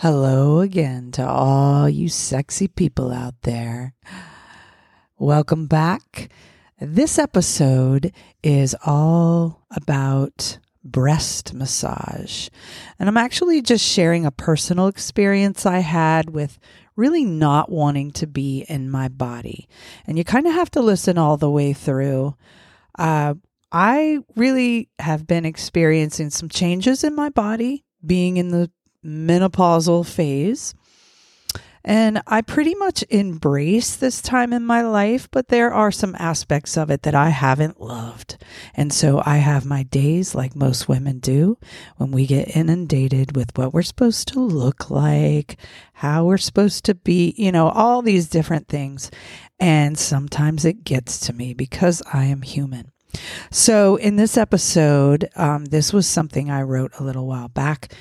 Hello again to all you sexy people out there. Welcome back. This episode is all about breast massage. And I'm actually just sharing a personal experience I had with really not wanting to be in my body. And you kind of have to listen all the way through. Uh, I really have been experiencing some changes in my body being in the menopausal phase. And I pretty much embrace this time in my life, but there are some aspects of it that I haven't loved. And so I have my days like most women do when we get inundated with what we're supposed to look like, how we're supposed to be, you know, all these different things. And sometimes it gets to me because I am human. So, in this episode, um, this was something I wrote a little while back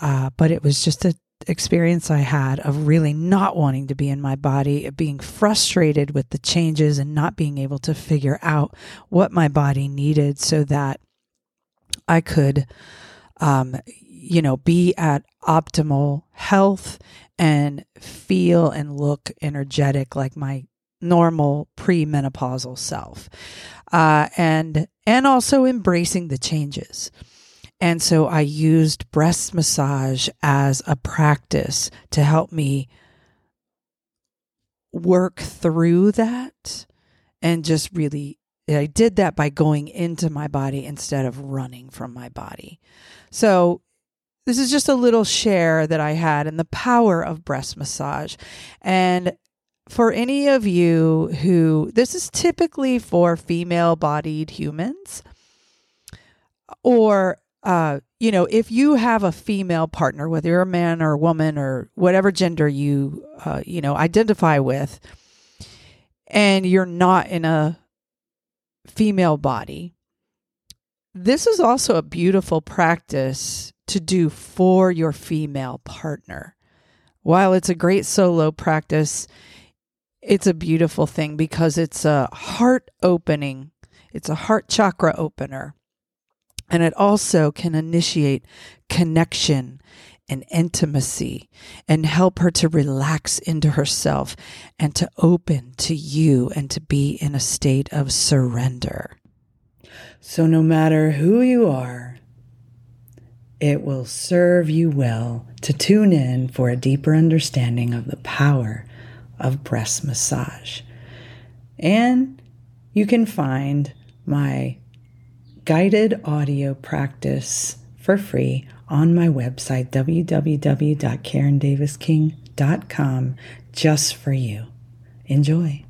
uh, but it was just a experience I had of really not wanting to be in my body, being frustrated with the changes and not being able to figure out what my body needed so that I could, um, you know, be at optimal health and feel and look energetic like my normal premenopausal self, uh, and and also embracing the changes. And so I used breast massage as a practice to help me work through that and just really I did that by going into my body instead of running from my body. So this is just a little share that I had and the power of breast massage. And for any of you who this is typically for female bodied humans or uh, you know, if you have a female partner, whether you're a man or a woman or whatever gender you, uh, you know, identify with, and you're not in a female body, this is also a beautiful practice to do for your female partner. While it's a great solo practice, it's a beautiful thing because it's a heart opening, it's a heart chakra opener and it also can initiate connection and intimacy and help her to relax into herself and to open to you and to be in a state of surrender. So, no matter who you are, it will serve you well to tune in for a deeper understanding of the power of breast massage. And you can find my guided audio practice for free on my website, www.karendavisking.com, just for you. Enjoy.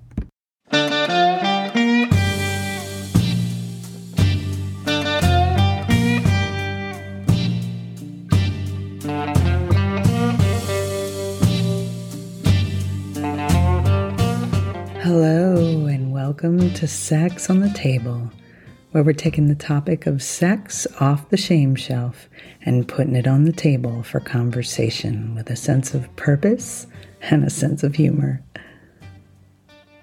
Hello, and welcome to Sex on the Table where we're taking the topic of sex off the shame shelf and putting it on the table for conversation with a sense of purpose and a sense of humor.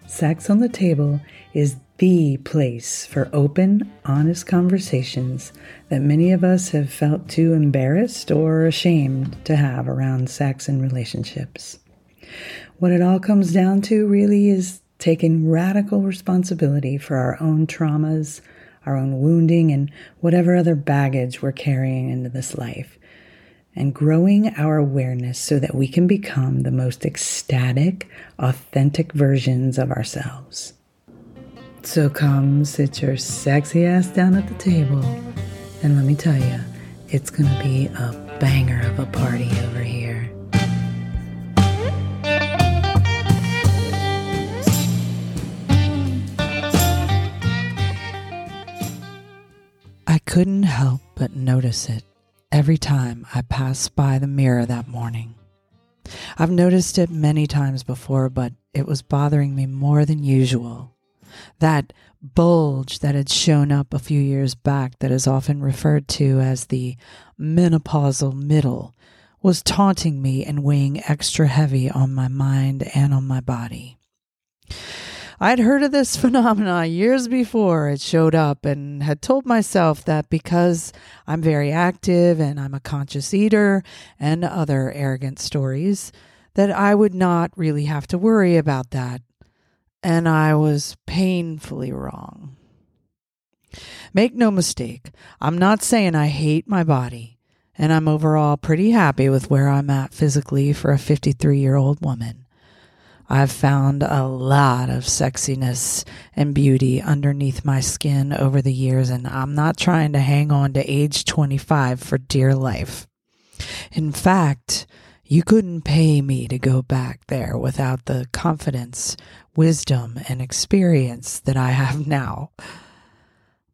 Sex on the Table is the place for open, honest conversations that many of us have felt too embarrassed or ashamed to have around sex and relationships. What it all comes down to really is taking radical responsibility for our own traumas, our own wounding, and whatever other baggage we're carrying into this life, and growing our awareness so that we can become the most ecstatic, authentic versions of ourselves. So come sit your sexy ass down at the table, and let me tell you, it's gonna be a banger of a party over here. Couldn't help but notice it every time I passed by the mirror that morning. I've noticed it many times before, but it was bothering me more than usual. That bulge that had shown up a few years back, that is often referred to as the menopausal middle, was taunting me and weighing extra heavy on my mind and on my body. I'd heard of this phenomena years before it showed up and had told myself that because I'm very active and I'm a conscious eater and other arrogant stories, that I would not really have to worry about that. And I was painfully wrong. Make no mistake, I'm not saying I hate my body, and I'm overall pretty happy with where I'm at physically for a 53 year old woman. I've found a lot of sexiness and beauty underneath my skin over the years, and I'm not trying to hang on to age 25 for dear life. In fact, you couldn't pay me to go back there without the confidence, wisdom, and experience that I have now.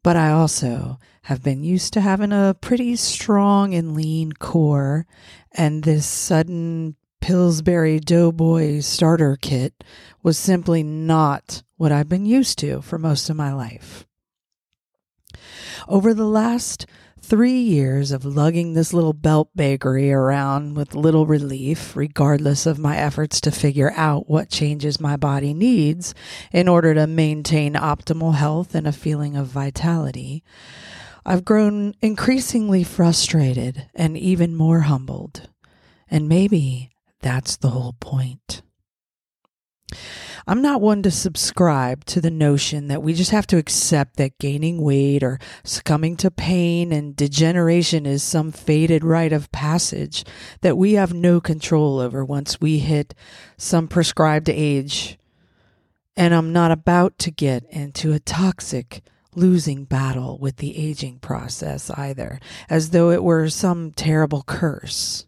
But I also have been used to having a pretty strong and lean core, and this sudden Pillsbury Doughboy starter kit was simply not what I've been used to for most of my life. Over the last three years of lugging this little belt bakery around with little relief, regardless of my efforts to figure out what changes my body needs in order to maintain optimal health and a feeling of vitality, I've grown increasingly frustrated and even more humbled. And maybe that's the whole point. I'm not one to subscribe to the notion that we just have to accept that gaining weight or succumbing to pain and degeneration is some fated rite of passage that we have no control over once we hit some prescribed age. And I'm not about to get into a toxic, losing battle with the aging process either, as though it were some terrible curse.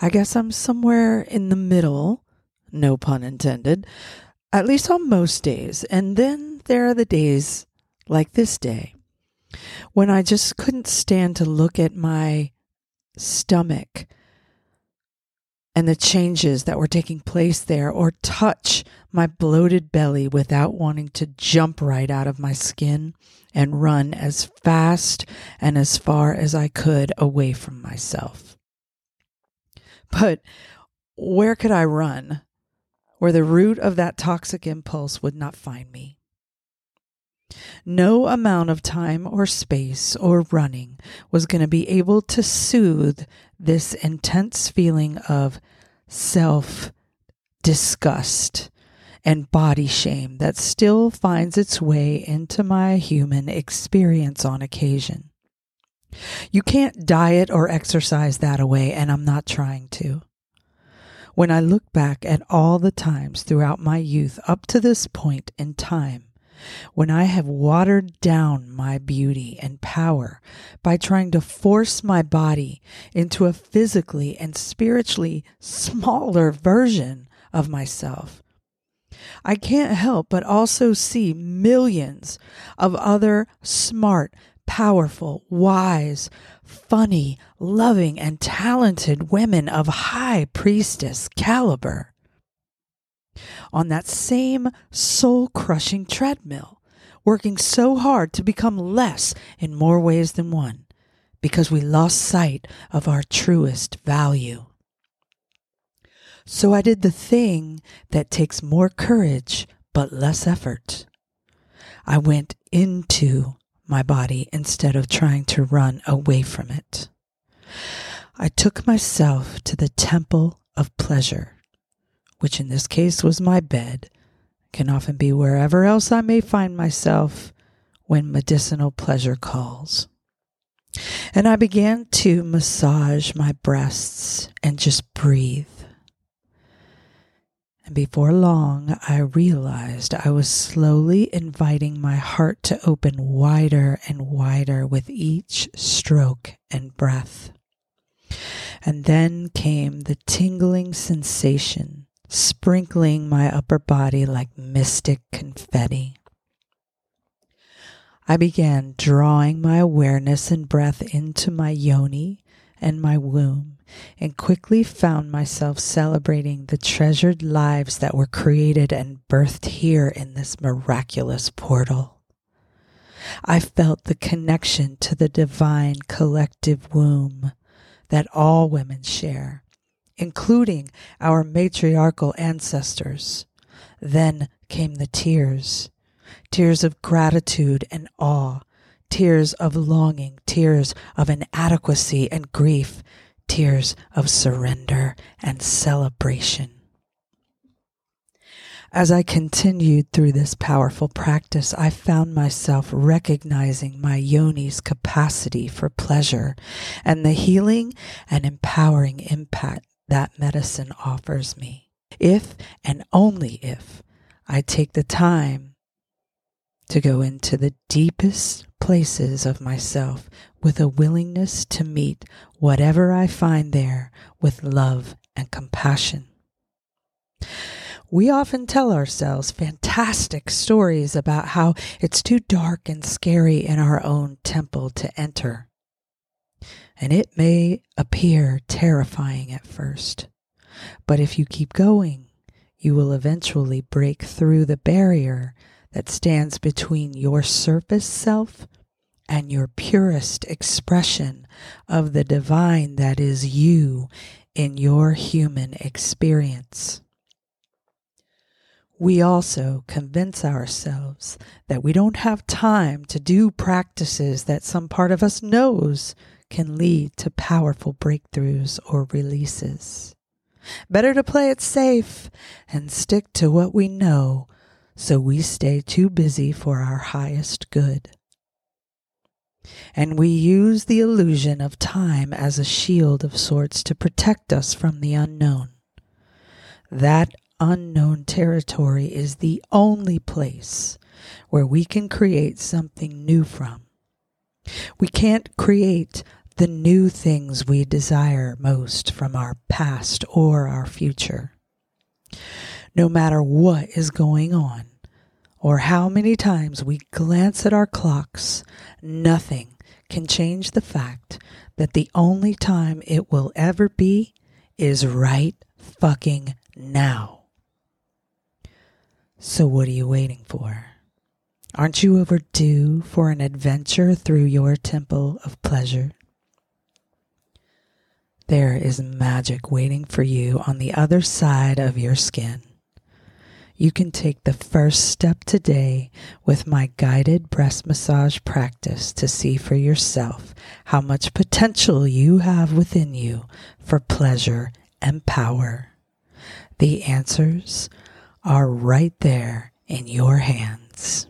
I guess I'm somewhere in the middle no pun intended, at least on most days. And then there are the days like this day when I just couldn't stand to look at my stomach and the changes that were taking place there or touch my bloated belly without wanting to jump right out of my skin and run as fast and as far as I could away from myself. But where could I run where the root of that toxic impulse would not find me. No amount of time or space or running was going to be able to soothe this intense feeling of self disgust and body shame that still finds its way into my human experience on occasion. You can't diet or exercise that away, and I'm not trying to. When I look back at all the times throughout my youth up to this point in time, when I have watered down my beauty and power by trying to force my body into a physically and spiritually smaller version of myself, I can't help but also see millions of other smart, powerful, wise, funny, loving, and talented women of high priestess caliber. On that same soul crushing treadmill, working so hard to become less in more ways than one, because we lost sight of our truest value. So I did the thing that takes more courage but less effort. I went into my body instead of trying to run away from it. I took myself to the temple of pleasure, which in this case was my bed, can often be wherever else I may find myself when medicinal pleasure calls. And I began to massage my breasts and just breathe. And before long, I realized I was slowly inviting my heart to open wider and wider with each stroke and breath. And then came the tingling sensation, sprinkling my upper body like mystic confetti. I began drawing my awareness and breath into my yoni and my womb and quickly found myself celebrating the treasured lives that were created and birthed here in this miraculous portal. I felt the connection to the divine collective womb that all women share, including our matriarchal ancestors, Then came the tears tears of gratitude and awe, tears of longing, tears of inadequacy and grief, tears of surrender and celebration. As I continued through this powerful practice, I found myself recognizing my yoni's capacity for pleasure and the healing and empowering impact that medicine offers me. If and only if I take the time to go into the deepest places of myself with a willingness to meet whatever I find there with love and compassion. We often tell ourselves fantastic stories about how it's too dark and scary in our own temple to enter. And it may appear terrifying at first, but if you keep going, you will eventually break through the barrier that stands between your surface self and your purest expression of the divine that is you in your human experience we also convince ourselves that we don't have time to do practices that some part of us knows can lead to powerful breakthroughs or releases. Better to play it safe and stick to what we know so we stay too busy for our highest good. And we use the illusion of time as a shield of sorts to protect us from the unknown. That unknown territory is the only place where we can create something new from. We can't create the new things we desire most from our past or our future. No matter what is going on, or how many times we glance at our clocks, nothing can change the fact that the only time it will ever be is right fucking now. So, what are you waiting for? Aren't you overdue for an adventure through your temple of pleasure? There is magic waiting for you on the other side of your skin. You can take the first step today with my guided breast massage practice to see for yourself how much potential you have within you for pleasure and power. The answers are right there in your hands.